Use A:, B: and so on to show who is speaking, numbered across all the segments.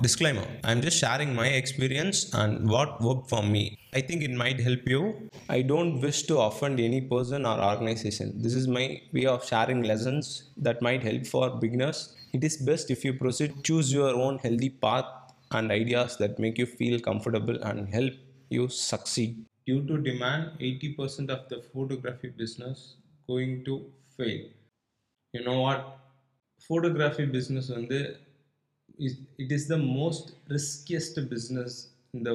A: Disclaimer I'm just sharing my experience and what worked for me. I think it might help you. I don't wish to offend any person or organization. This is my way of sharing lessons that might help for beginners. It is best if you proceed, choose your own healthy path and ideas that make you feel comfortable and help you succeed. Due to demand, 80% of the photography business going to fail. You know what? Photography business வந்து it is the most riskiest business இந்த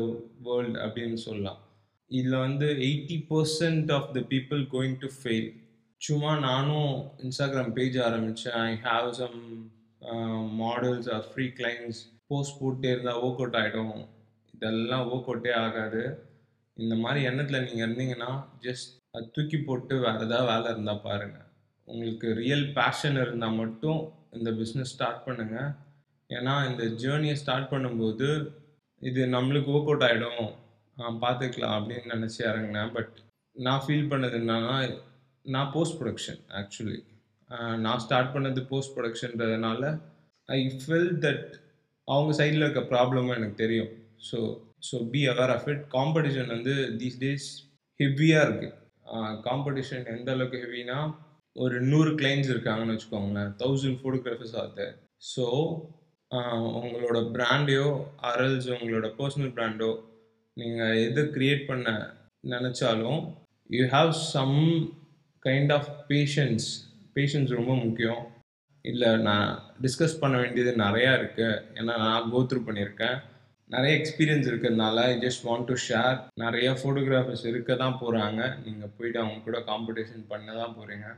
A: world அப்படின்னு சொல்லலாம். இதில் வந்து eighty percent of the people going to fail சும்மா நானும் Instagram page ஆரம்பித்தேன் I have some models or free clients post போட்டே இருந்தால் ஒர்க் அவுட் ஆகிடும் இதெல்லாம் ஒர்க் அவுட்டே ஆகாது. இந்த மாதிரி எண்ணத்தில் நீங்கள் இருந்தீங்கன்னா ஜஸ்ட் அது தூக்கி போட்டு வேறு ஏதாவது வேலை இருந்தால் பாருங்கள் உங்களுக்கு ரியல் பேஷன் இருந்தால் மட்டும் இந்த பிஸ்னஸ் ஸ்டார்ட் பண்ணுங்கள் ஏன்னா இந்த ஜேர்னியை ஸ்டார்ட் பண்ணும்போது இது நம்மளுக்கு ஒர்க் அவுட் ஆகிடும் பார்த்துக்கலாம் அப்படின்னு நினச்சி இறங்கினேன். பட் நான் ஃபீல் பண்ணது என்னன்னா நான் போஸ்ட் ப்ரொடக்ஷன் ஆக்சுவலி நான் ஸ்டார்ட் பண்ணது போஸ்ட் ப்ரொடக்ஷன்றதுனால ஐ ஃபீல் தட் அவங்க சைடில் இருக்க ப்ராப்ளமும் எனக்கு தெரியும். So so be aware of it competition வந்து தீஸ் டேஸ் ஹெவியாக இருக்குது காம்படிஷன் எந்த அளவுக்கு ஹெவினா ஒரு நூறு கிளைண்ட்ஸ் இருக்காங்கன்னு வச்சுக்கோங்களேன். தௌசண்ட் ஃபோட்டோகிராஃபர்ஸ் ஆகுது. ஸோ உங்களோட பிராண்டையோ அரல்ஸ் உங்களோட பர்சனல் பிராண்டோ நீங்கள் எது க்ரியேட் பண்ண நினச்சாலும் you have some kind of patience patience ரொம்ப முக்கியம். இல்லை நான் டிஸ்கஸ் பண்ண வேண்டியது நிறையா இருக்குது ஏன்னா நான் கோத்ரூ பண்ணியிருக்கேன். நிறைய எக்ஸ்பீரியன்ஸ் இருக்கிறதுனால I just want to share நிறைய ஃபோட்டோகிராஃபர்ஸ் இருக்க தான் போகிறாங்க நீங்கள் போயிட்டு அவங்க கூட காம்படிஷன் பண்ண தான் போகிறீங்க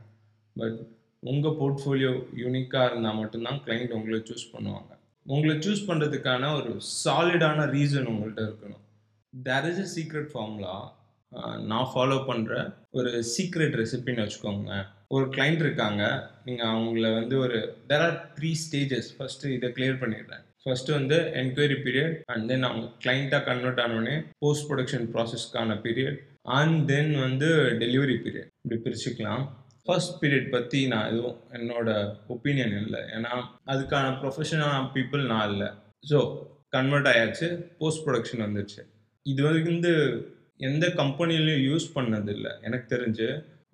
A: பட் உங்கள் போர்ட்ஃபோலியோ யூனிக்காக இருந்தால் மட்டும்தான் கிளைண்ட் உங்களை சூஸ் பண்ணுவாங்க. உங்களை சூஸ் பண்ணுறதுக்கான ஒரு சாலிடான ரீசன் உங்கள்கிட்ட இருக்கணும். There is a secret formula நான் ஃபாலோ பண்ணுற ஒரு சீக்ரெட் ரெசிபின்னு வச்சுக்கோங்க. ஒரு கிளைண்ட் இருக்காங்க நீங்கள் அவங்கள வந்து ஒரு there are three stages first இதை கிளியர் பண்ணிடுறேன். ஃபஸ்ட்டு வந்து என்கொயரி பீரியட் அண்ட் தென் அவங்க கிளைண்ட்டாக கன்வெர்ட் ஆனோடனே போஸ்ட் ப்ரொடக்ஷன் ப்ராசஸ்க்கான பீரியட் அண்ட் தென் வந்து டெலிவரி பீரியட் இப்படி பிரிச்சுக்கலாம். ஃபர்ஸ்ட் பீரியட் பற்றி நான் எதுவும் என்னோட ஒப்பீனியன் இல்லை. ஏன்னா அதுக்கான ப்ரொஃபஷனாக பீப்புள் நான் இல்லை. ஸோ கன்வெர்ட் ஆயாச்சு போஸ்ட் ப்ரொடக்ஷன் வந்துச்சு. இது வந்து எந்த கம்பெனிலையும் யூஸ் பண்ணதில்லை எனக்கு தெரிஞ்சு.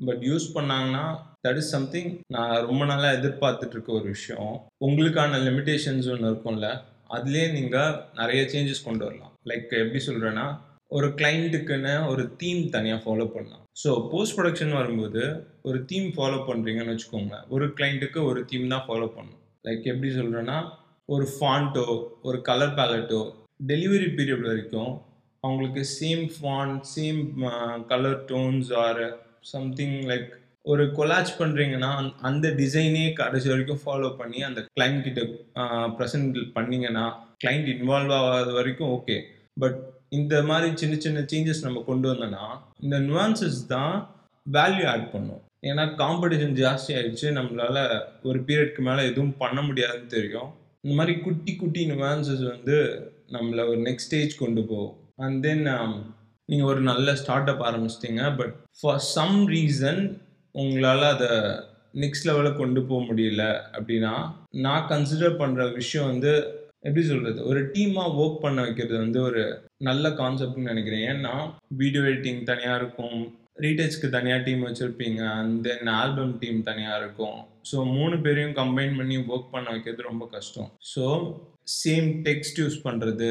A: பட் யூஸ் பண்ணாங்கன்னா தட் இஸ் சம்திங் நான் ரொம்ப நாளாக எதிர்பார்த்துட்டு இருக்க ஒரு விஷயம். உங்களுக்கான லிமிடேஷன்ஸ் ஒன்று இருக்கும்ல அதுலேயே நீங்கள் நிறைய சேஞ்சஸ் கொண்டு வரலாம். லைக் எப்படி சொல்கிறேன்னா ஒரு கிளைண்ட்டுக்குன்னு ஒரு தீம் தனியாக ஃபாலோ பண்ணலாம். ஸோ போஸ்ட் ப்ரொடக்ஷன் வரும்போது ஒரு தீம் ஃபாலோ பண்ணுறீங்கன்னு வச்சுக்கோங்க. ஒரு கிளைண்ட்டுக்கு ஒரு தீம் தான் ஃபாலோ பண்ணும். லைக் எப்படி சொல்கிறேன்னா ஒரு ஃபாண்ட்டோ ஒரு கலர் பேலட்டோ டெலிவரி பீரியட் வரைக்கும் அவங்களுக்கு same font same colour tones or something like ஒரு கொலாச் பண்ணுறீங்கன்னா அந்த டிசைனே கடைசி வரைக்கும் ஃபாலோ பண்ணி அந்த கிளைண்ட் கிட்ட ப்ரெசென்ட் பண்ணீங்கன்னா கிளைண்ட் இன்வால்வ் ஆகாத வரைக்கும் ஓகே பட் இந்த மாதிரி சின்ன சின்ன சேஞ்சஸ் நம்ம கொண்டு வந்தோம்னா இந்த நுவான்சஸ் தான் வேல்யூ ஆட் பண்ணும். ஏன்னா காம்படிஷன் ஜாஸ்தி ஆயிடுச்சு. நம்மளால ஒரு பீரியட்க்கு மேலே எதுவும் பண்ண முடியாதுன்னு தெரியும். இந்த மாதிரி குட்டி குட்டி நுவான்சஸ் வந்து நம்மளை ஒரு நெக்ஸ்ட் ஸ்டேஜ் கொண்டு போகும். அண்ட் தென் நீங்கள் ஒரு நல்ல ஸ்டார்ட் அப் ஆரம்பிச்சிட்டிங்க பட் ஃபார் சம் ரீசன் உங்களால் அதை நெக்ஸ்ட் லெவலில் கொண்டு போக முடியல அப்படின்னா நான் கன்சிடர் பண்ணுற விஷயம் வந்து எப்படி சொல்கிறது ஒரு டீமாக ஒர்க் பண்ண வைக்கிறது வந்து ஒரு நல்ல கான்செப்ட்னு நினைக்கிறேன். ஏன்னா வீடியோ எடிட்டிங் தனியாக இருக்கும். ரீடேஜ்க்கு தனியாக டீம் வச்சுருப்பீங்க. அண்ட் தென் ஆல்பம் டீம் தனியாக இருக்கும். ஸோ மூணு பேரையும் கம்பைன் பண்ணி ஒர்க் பண்ண வைக்கிறது ரொம்ப கஷ்டம். ஸோ சேம் டெக்ஸ்ட் யூஸ் பண்ணுறது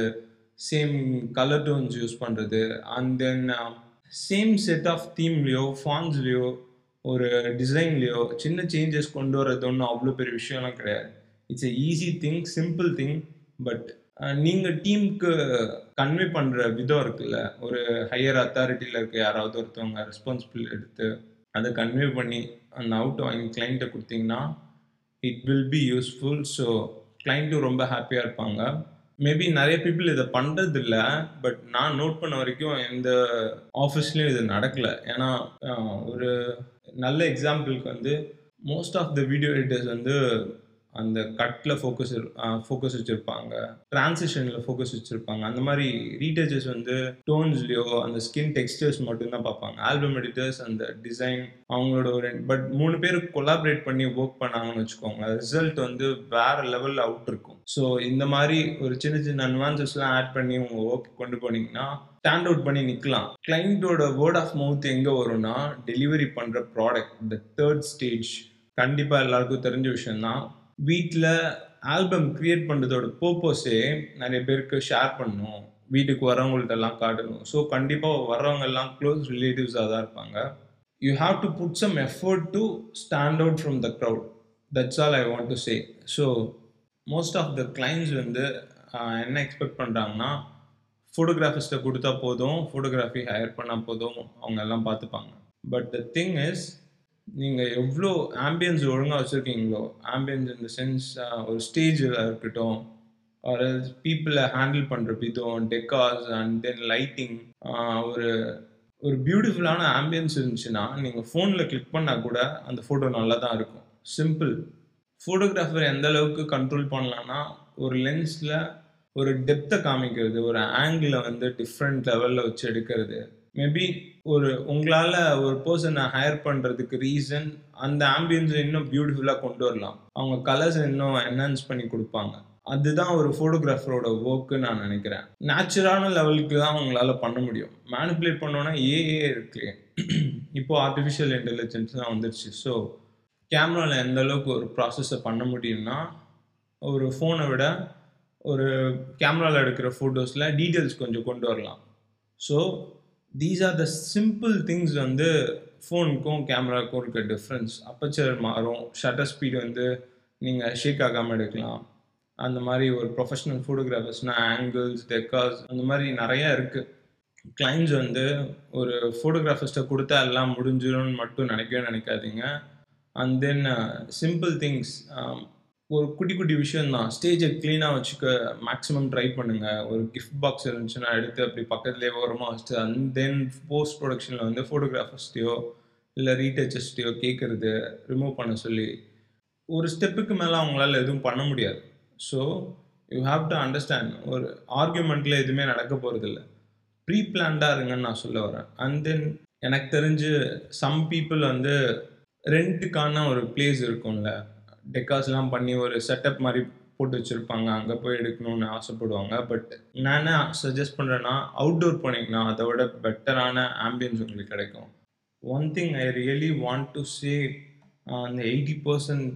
A: சேம் கலர் டோன்ஸ் யூஸ் பண்ணுறது and then same set of தீம்லேயோ ஃபான்ஸ்லேயோ ஒரு டிசைன்லேயோ சின்ன சேஞ்சஸ் கொண்டு வர்றது ஒன்றும் அவ்வளோ பெரிய விஷயம்லாம் கிடையாது. It's a easy thing simple thing but நீங்கள் டீமுக்கு கன்வே பண்ணுற விதம் இருக்குல்ல? ஒரு ஹையர் அத்தாரிட்டியில் இருக்க யாராவது ஒருத்தவங்க ரெஸ்பான்சிபிள் எடுத்து அதை கன்வே பண்ணி அந்த அவுட் வாங்கி கிளைண்ட்டை கொடுத்தீங்கன்னா it will be useful so கிளைண்ட்டும் ரொம்ப ஹாப்பியாக இருப்பாங்க. மேபி நிறைய பீப்புள் இதை பண்ணுறது இல்லை பட் நான் நோட் பண்ண வரைக்கும் எந்த ஆஃபீஸ்லேயும் இது நடக்கலை. ஏன்னா ஒரு நல்ல எக்ஸாம்பிளுக்கு வந்து most of the video editors வந்து அந்த கட்டில் ஃபோக்கஸ் ஃபோக்கஸ் வச்சுருப்பாங்க. டிரான்சிஷனில் ஃபோக்கஸ் வச்சுருப்பாங்க. அந்த மாதிரி ரீடச்சஸ் வந்து டோன்ஸ்லேயோ அந்த ஸ்கின் டெக்ஸ்டர்ஸ் மட்டும்தான் பார்ப்பாங்க. ஆல்பம் எடிட்டர்ஸ் அந்த டிசைன் அவங்களோட ஒரு பட் மூணு பேர் கொலாபரேட் பண்ணி ஒர்க் பண்ணாங்கன்னு வச்சுக்கோங்க ரிசல்ட் வந்து வேற லெவலில் அவுட் இருக்கும். ஸோ இந்த மாதிரி ஒரு சின்ன சின்ன அட்வான்சஸ்லாம் ஆட் பண்ணி உங்கள் ஒர்க் கொண்டு போனீங்கன்னா ஸ்டாண்ட் அவுட் பண்ணி நிற்கலாம் கிளைண்ட்டோட வேர்ட் ஆஃப் மவுத் எங்கே வரும்னா டெலிவரி பண்ணுற ப்ராடக்ட் இந்த தேர்ட் ஸ்டேஜ் கண்டிப்பாக எல்லாருக்கும் தெரிஞ்ச விஷயம்தான். வீட்டில் ஆல்பம் க்ரியேட் பண்ணுறதோட பர்பஸே நிறைய பேருக்கு ஷேர் பண்ணணும் வீட்டுக்கு வரவங்கள்ட்டெல்லாம் காட்டணும். ஸோ கண்டிப்பாக வர்றவங்கெல்லாம் க்ளோஸ் ரிலேட்டிவ்ஸாக தான் இருப்பாங்க. You have to put some effort to stand out from the crowd that's all I want to say so most of the clients வந்து என்ன எக்ஸ்பெக்ட் பண்ணுறாங்கன்னா ஃபோட்டோகிராஃபிஸ்ட்டை கொடுத்தா போதும் ஃபோட்டோகிராஃபி ஹையர் பண்ணால் போதும் அவங்க எல்லாம் பார்த்துப்பாங்க. பட் த திங் இஸ் நீங்கள் எவ்வளோ ஆம்பியன்ஸ் ஒழுங்காக வச்சுருக்கீங்களோ ஆம்பியன்ஸ் இந்த சென்ஸ் ஒரு ஸ்டேஜில் இருக்கட்டும் ஒரு பீப்புளை ஹேண்டில் பண்ணுற விதம் டெக்காஸ் அண்ட் தென் லைட்டிங் ஒரு ஒரு பியூட்டிஃபுல்லான ஆம்பியன்ஸ் இருந்துச்சுன்னா நீங்கள் ஃபோனில் கிளிக் பண்ணால் கூட அந்த ஃபோட்டோ நல்லா தான் இருக்கும். சிம்பிள் ஃபோட்டோகிராஃபர் எந்த அளவுக்கு கண்ட்ரோல் பண்ணலான்னா ஒரு லென்ஸில் ஒரு டெப்த்தை காமிக்கிறது ஒரு ஆங்கிளை வந்து டிஃப்ரெண்ட் லெவலில் வச்சு எடுக்கிறது. மேபி ஒரு உங்களால் ஒரு பர்சனை ஹையர் பண்ணுறதுக்கு ரீசன் அந்த ஆம்பியன்ஸை இன்னும் பியூட்டிஃபுல்லாக கொண்டு வரலாம். அவங்க கலர்ஸ் இன்னும் என்ஹான்ஸ் பண்ணி கொடுப்பாங்க. அதுதான் ஒரு ஃபோட்டோகிராஃபரோட ஒர்க்கு நான் நினைக்கிறேன். நேச்சுரான லெவலுக்கு தான் அவங்களால பண்ண முடியும். மேனிப்புலேட் பண்ணோன்னா ஏஏ இருக்கு. இப்போ ஆர்டிஃபிஷியல் இன்டெலிஜென்ஸ் தான் வந்துருச்சு. ஸோ கேமராவில் எந்த அளவுக்கு ஒரு ப்ராசஸை பண்ண முடியும்னா ஒரு ஃபோனை விட ஒரு கேமராவில் எடுக்கிற ஃபோட்டோஸில் டீட்டெயில்ஸ் கொஞ்சம் கொண்டு வரலாம். So these are the simple things வந்து ஃபோனுக்கும் கேமராவுக்கும் இருக்க டிஃப்ரென்ஸ் அப்பச்சர் மாறும். ஷட்டர் ஸ்பீடு வந்து நீங்கள் ஷேக் ஆகாமல் எடுக்கலாம். அந்த மாதிரி ஒரு ப்ரொஃபஷனல் ஃபோட்டோகிராஃபர்ஸ்னால் ஆங்கிள்ஸ் டெக்காஸ் அந்த மாதிரி நிறையா இருக்குது கிளைண்ட்ஸ் வந்து ஒரு ஃபோட்டோகிராஃபர்ஸ்ட்டை கொடுத்தா எல்லாம் முடிஞ்சிடும்னு மட்டும் நினைக்கவே நினைக்காதீங்க. அண்ட் தென் சிம்பிள் திங்ஸ் ஒரு குட்டி குட்டி விஷயம்தான். ஸ்டேஜை க்ளீனாக வச்சுக்க மேக்ஸிமம் ட்ரை பண்ணுங்கள் ஒரு கிஃப்ட் பாக்ஸ் இருந்துச்சுன்னா எடுத்து அப்படி பக்கத்துலேயே ஓரமாக வச்சுட்டு அண்ட் தென் போஸ்ட் ப்ரொடக்ஷனில் வந்து ஃபோட்டோகிராஃபர்ஸ்டையோ இல்லை ரீடச்சர்ஸ்டையோ கேட்குறது ரிமூவ் பண்ண சொல்லி ஒரு ஸ்டெப்புக்கு மேலே அவங்களால எதுவும் பண்ண முடியாது. So you have to understand ஒரு ஆர்கியூமெண்ட்டில் எதுவுமே நடக்க போகிறதில்ல ப்ரீ பிளான்டாக இருங்கன்னு நான் சொல்ல வரேன். அண்ட் தென் எனக்கு தெரிஞ்சு சம் பீப்புள் வந்து ரெண்ட்டுக்கான ஒரு பிளேஸ் இருக்கும்ல டெக்காஸ்லாம் பண்ணி ஒரு செட்டப் மாதிரி போட்டு வச்சுருப்பாங்க. அங்கே போய் எடுக்கணும்னு ஆசைப்படுவாங்க. பட் நான் என்ன சஜஸ்ட் பண்ணுறேன்னா அவுட்டோர் போனீங்கன்னா அதை விட பெட்டரான ஆம்பியன்ஸ் உங்களுக்கு கிடைக்கும். One thing I really want to say அந்த எயிட்டி பர்சன்ட்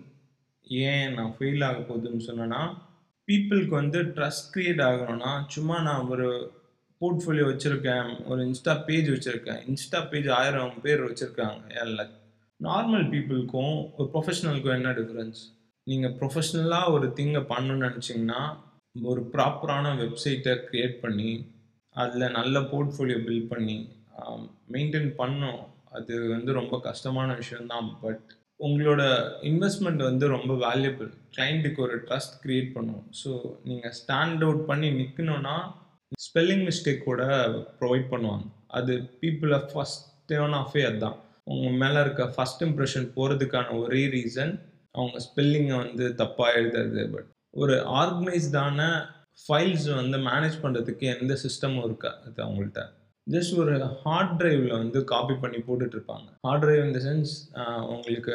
A: ஏன் நான் ஃபெயில் ஆக போகுதுன்னு சொன்னேன்னா பீப்புளுக்கு வந்து ட்ரஸ்ட் க்ரியேட் ஆகணும்னா சும்மா நான் ஒரு போர்ட்ஃபோலியோ வச்சுருக்கேன் ஒரு இன்ஸ்டா பேஜ் வச்சுருக்கேன். இன்ஸ்டா பேஜ் ஆயிரம் பேர் வச்சுருக்காங்க. எல்லாம் நார்மல் பீப்புளுக்கும் ஒரு ப்ரொஃபஷனலுக்கும் என்ன டிஃப்ரென்ஸ் நீங்கள் ப்ரொஃபஷ்னலாக ஒரு திங்கை பண்ணணும்னு நினச்சிங்கன்னா ஒரு ப்ராப்பரான வெப்சைட்டை க்ரியேட் பண்ணி அதில் நல்ல போர்ட்ஃபோலியோ பில்ட் பண்ணி மெயின்டைன் பண்ணும் அது வந்து ரொம்ப கஷ்டமான விஷயந்தான் பட் உங்களோட இன்வெஸ்ட்மெண்ட் வந்து ரொம்ப வேல்யூபிள் கிளைண்ட்டுக்கு ஒரு ட்ரஸ்ட் க்ரியேட் பண்ணும். ஸோ நீங்கள் ஸ்டாண்ட் அவுட் பண்ணி நிற்கணுன்னா ஸ்பெல்லிங் மிஸ்டேக் கூட ப்ரொவைட் பண்ணுவாங்க. அது பீப்புளை ஃபஸ்ட் டேர்ன் ஆஃபே அதுதான். அவங்க மேலே இருக்க ஃபஸ்ட் இம்ப்ரெஷன் போகிறதுக்கான ஒரே ரீசன் அவங்க ஸ்பெல்லிங்கை வந்து தப்பாக எழுதுறது. பட் ஒரு ஆர்கனைஸ்டான ஃபைல்ஸ் வந்து மேனேஜ் பண்ணுறதுக்கு எந்த சிஸ்டமும் இருக்காது அவங்கள்ட்ட. ஜஸ்ட் ஒரு ஹார்ட் ட்ரைவில் வந்து காப்பி பண்ணி போட்டுட்ருப்பாங்க ஹார்ட் ட்ரைவ் இந்த சென்ஸ் உங்களுக்கு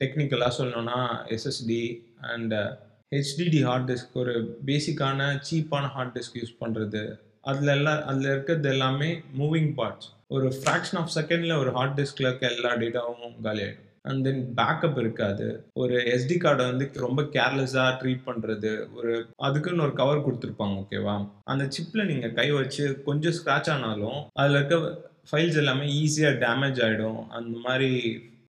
A: டெக்னிக்கலாக சொல்லணும்னா SSD and HDD hard disk ஒரு பேசிக்கான சீப்பான ஹார்ட் டிஸ்க் யூஸ் பண்ணுறது அதில் எல்லாம் அதில் இருக்கிறது எல்லாமே மூவிங் பார்ட்ஸ் ஒரு ஃப்ராக்ஷன் ஆஃப் செகண்டில் ஒரு ஹார்ட் டிஸ்கில் இருக்க எல்லா டேட்டாவும் காலியாகிடும் அண்ட் தென் பேக்கப் இருக்காது. ஒரு எஸ்டி கார்டை வந்து ரொம்ப கேர்லெஸ்ஸாக ட்ரீட் பண்ணுறது ஒரு அதுக்குன்னு ஒரு கவர் கொடுத்துருப்பாங்க ஓகேவா அந்த சிப்பில் நீங்கள் கை வச்சு கொஞ்சம் ஸ்க்ராட்ச் ஆனாலும் அதில் இருக்க ஃபைல்ஸ் எல்லாமே ஈஸியாக டேமேஜ் ஆகிடும் அந்த மாதிரி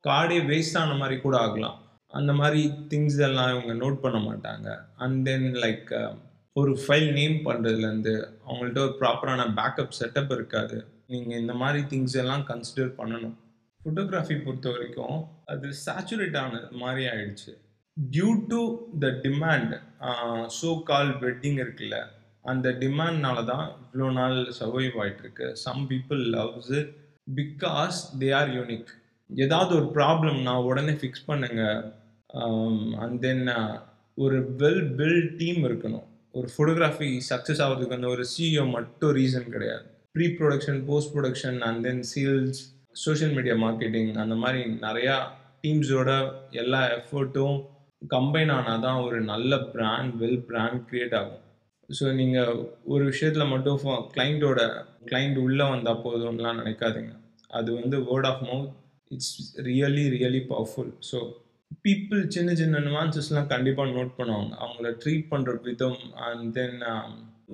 A: கார்டே வேஸ்ட் ஆன மாதிரி கூட ஆகலாம். அந்த மாதிரி திங்ஸ் எல்லாம் இவங்க நோட் பண்ண மாட்டாங்க. அண்ட் தென் லைக் ஒரு ஃபைல் நேம் பண்ணுறதுலேருந்து அவங்கள்ட்ட ஒரு ப்ராப்பரான பேக்கப் செட்டப் இருக்காது. நீங்கள் இந்த மாதிரி திங்ஸ் எல்லாம் கன்சிடர் பண்ணணும். ஃபோட்டோகிராஃபி பொறுத்த வரைக்கும் அது சேச்சுரேட் ஆனது மாதிரி ஆயிடுச்சு. Due to the demand so call wedding இருக்குல்ல அந்த டிமாண்ட்னால தான் இவ்வளோ நாள் சர்வைவ் ஆகிட்டுருக்கு some people loves it because they are unique ஏதாவது ஒரு ப்ராப்ளம்னா உடனே ஃபிக்ஸ் பண்ணுங்க. அண்ட் தென் ஒரு வெல் பில்ட் டீம் இருக்கணும். ஒரு ஃபோட்டோகிராஃபி சக்ஸஸ் ஆகிறதுக்கு அந்த ஒரு சிஇஓ மட்டும் ரீசன் கிடையாது. Pre production post production and then sales social media marketing அந்த மாதிரி நிறையா டீம்ஸோட எல்லா எஃபர்ட்டும் கம்பைன் ஆனால் தான் ஒரு நல்ல ப்ராண்ட் வெல் ப்ராண்ட் க்ரியேட் ஆகும். ஸோ நீங்கள் ஒரு விஷயத்தில் மட்டும் கிளைண்ட்டோட கிளைண்ட் உள்ளே வந்தால் போதும்லாம் நினைக்காதீங்க. அது வந்து word of mouth it's really really powerful so people சின்ன சின்ன நுவான்சஸ்லாம் கண்டிப்பாக நோட் பண்ணுவாங்க. அவங்கள ட்ரீட் பண்ணுற விதம் அண்ட் தென்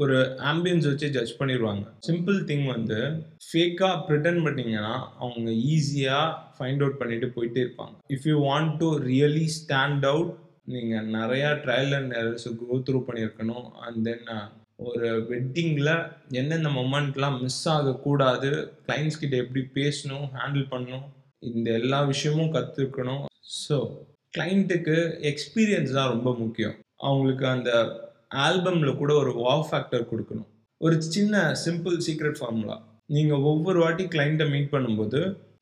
A: ஒரு ஆம்பியன்ஸ் வச்சு ஜட்ஜ் பண்ணிடுவாங்க சிம்பிள் திங் வந்து ஃபேக்காக ப்ரிட்டன் பண்ணிங்கன்னா அவங்க ஈஸியாக ஃபைண்ட் அவுட் பண்ணிட்டு போயிட்டே இருப்பாங்க. If you want to really stand out நீங்கள் நிறையா trial and errors go through பண்ணியிருக்கணும். அண்ட் தென் uh, ஒரு வெட்டிங்கில் எந்தெந்த மொமெண்ட்லாம் மிஸ் ஆகக்கூடாது கிளைண்ட்ஸ் கிட்ட எப்படி பேசணும் ஹேண்டில் பண்ணணும் இந்த எல்லா விஷயமும் கற்றுக்கணும் ஸோ கிளைண்ட்டுக்கு எக்ஸ்பீரியன்ஸ் தான் ரொம்ப முக்கியம். அவங்களுக்கு அந்த ஆல்பமில் கூட ஒரு வா ஃபேக்டர் கொடுக்கணும். ஒரு சின்ன சிம்பிள் சீக்ரெட் ஃபார்முலா நீங்கள் ஒவ்வொரு வாட்டி கிளைண்ட்டை மீட் பண்ணும்போது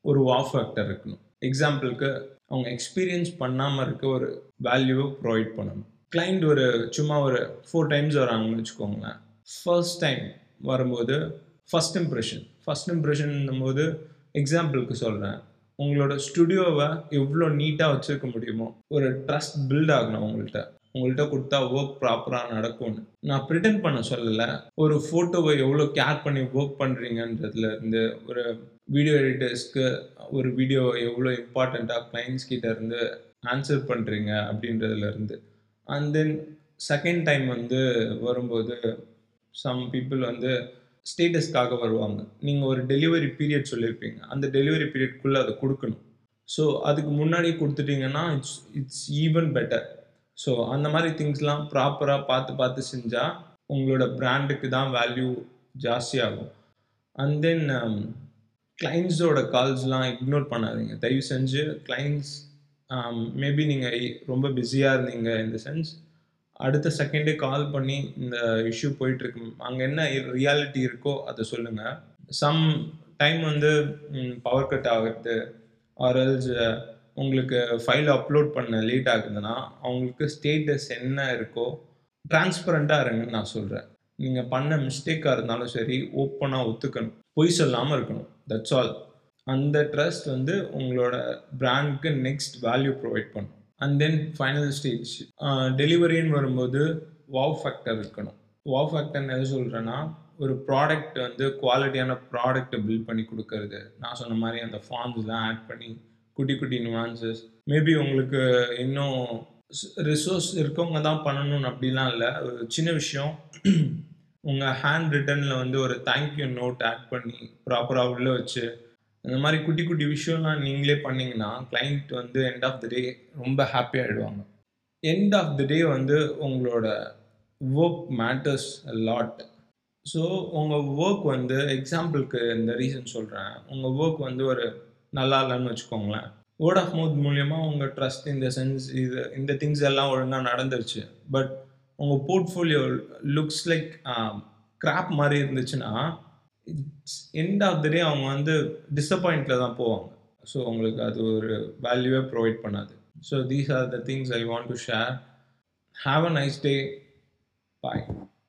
A: ஒரு வா ஃபேக்டர் இருக்கணும். எக்ஸாம்பிளுக்கு அவங்க எக்ஸ்பீரியன்ஸ் பண்ணாமல் இருக்க ஒரு வேல்யூவை ப்ரொவைட் பண்ணணும். கிளைண்ட் ஒரு சும்மா ஒரு ஃபோர் டைம்ஸ் வராங்கன்னு வச்சுக்கோங்களேன். ஃபர்ஸ்ட் டைம் வரும்போது ஃபஸ்ட் இம்ப்ரெஷன் ஃபஸ்ட் இம்ப்ரெஷன் போது எக்ஸாம்பிளுக்கு சொல்கிறேன் உங்களோட ஸ்டுடியோவை எவ்வளோ நீட்டாக வச்சுருக்க முடியுமோ ஒரு ட்ரஸ்ட் பில்ட் ஆகணும் உங்கள்கிட்ட உங்கள்கிட்ட கொடுத்தா ஒர்க் ப்ராப்பராக நடக்கும்னு. நான் ப்ரிட்டன் பண்ண சொல்லலை. ஒரு ஃபோட்டோவை எவ்வளோ கேர் பண்ணி ஒர்க் பண்ணுறீங்கன்றதுல இருந்து ஒரு வீடியோ எடிட்டர்ஸ்க்கு ஒரு வீடியோ எவ்வளோ இம்பார்ட்டண்ட்டாக கிளைண்ட்ஸ் கிட்ட இருந்து ஆன்சர் பண்ணுறீங்க அப்படின்றதுலேருந்து அண்ட் தென் செகண்ட் டைம் வந்து வரும்போது சம் பீப்புள் வந்து ஸ்டேட்டஸ்க்காக வருவாங்க. நீங்கள் ஒரு டெலிவரி பீரியட் சொல்லியிருப்பீங்க அந்த டெலிவரி பீரியட்குள்ளே அதை கொடுக்கணும். ஸோ அதுக்கு முன்னாடி கொடுத்துட்டீங்கன்னா it's it's even better so அந்த மாதிரி திங்ஸ்லாம் ப்ராப்பராக பார்த்து பார்த்து செஞ்சால் உங்களோட ப்ராண்டுக்கு தான் வேல்யூ ஜாஸ்தியாகும். அண்ட் தென் கிளைண்ட்ஸோட கால்ஸ்லாம் இக்னோர் பண்ணாதீங்க. தயவு செஞ்சு கிளைண்ட்ஸ் மேபி நீங்கள் ரொம்ப பிஸியாக இருந்தீங்க இந்த சென்ஸ் அடுத்த செகண்டே கால் பண்ணி இந்த இஷ்யூ போயிட்டுருக்கு. அங்கே என்ன ரியாலிட்டி இருக்கோ அதை சொல்லுங்கள் சம் டைம் வந்து பவர் கட் ஆகுது ஆர்எல்ஸ் உங்களுக்கு ஃபைல் அப்லோட் பண்ண லேட் ஆகுதுன்னா அவங்களுக்கு ஸ்டேட்டஸ் என்ன இருக்கோ டிரான்ஸ்பரண்ட்டாக இருங்கன்னு நான் சொல்கிறேன் நீங்கள் பண்ண மிஸ்டேக்காக இருந்தாலும் சரி ஓப்பனாக ஒத்துக்கணும். பொய் சொல்லாமல் இருக்கணும். தட்ஸ் ஆல் அந்த ட்ரஸ்ட் வந்து உங்களோட பிராண்ட்க்கு நெக்ஸ்ட் வேல்யூ ப்ரொவைட் பண்ணும். அண்ட் தென் ஃபைனல் ஸ்டேஜ் டெலிவரின்னு வரும்போது வாவ் ஃபேக்டர் இருக்கணும். வாவ் ஃபேக்டர்னு எது சொல்கிறேன்னா ஒரு ப்ராடக்ட் வந்து குவாலிட்டியான ப்ராடக்ட்டை பில்ட் பண்ணி கொடுக்கறது. நான் சொன்ன மாதிரி அந்த ஃபார்ம்ஸ்லாம் ஆட் பண்ணி குட்டி குட்டி nuances. மேபி உங்களுக்கு இன்னும் ரிசோர்ஸ் இருக்கவங்க தான் பண்ணணும்னு அப்படிலாம் இல்லை. ஒரு சின்ன விஷயம் உங்கள் ஹேண்ட் ரிட்டனில் வந்து ஒரு தேங்க்யூ நோட் ஆட் பண்ணி ப்ராப்பராக உள்ளே வச்சு இந்த மாதிரி குட்டி குட்டி விஷயம்லாம் நீங்களே பண்ணிங்கன்னா கிளைண்ட் வந்து எண்ட் ஆஃப் த டே ரொம்ப ஹாப்பி ஆகிடுவாங்க எண்ட் ஆஃப் த டே வந்து உங்களோட ஒர்க் மேட்டர்ஸ் லாட் ஸோ உங்கள் ஒர்க் வந்து எக்ஸாம்பிளுக்கு இந்த ரீசன் சொல்கிறேன் உங்கள் ஒர்க் வந்து ஒரு நல்லா இல்லைன்னு வச்சுக்கோங்களேன். வேர்ட் ஆஃப் மவுத் மூலியமாக உங்கள் ட்ரஸ்ட் இந்த சென்ஸ் இது இந்த திங்ஸ் எல்லாம் ஒழுங்காக நடந்துருச்சு. பட் உங்கள் போர்ட்ஃபோலியோ லுக்ஸ் லைக் கிராப் மாதிரி இருந்துச்சுன்னா எண்ட் ஆஃப் த டே அவங்க வந்து டிசப்பாயிண்டில் தான் போவாங்க. ஸோ உங்களுக்கு அது ஒரு வேல்யூவே ப்ரொவைட் பண்ணாது. So these are the things I want to share have a nice day bye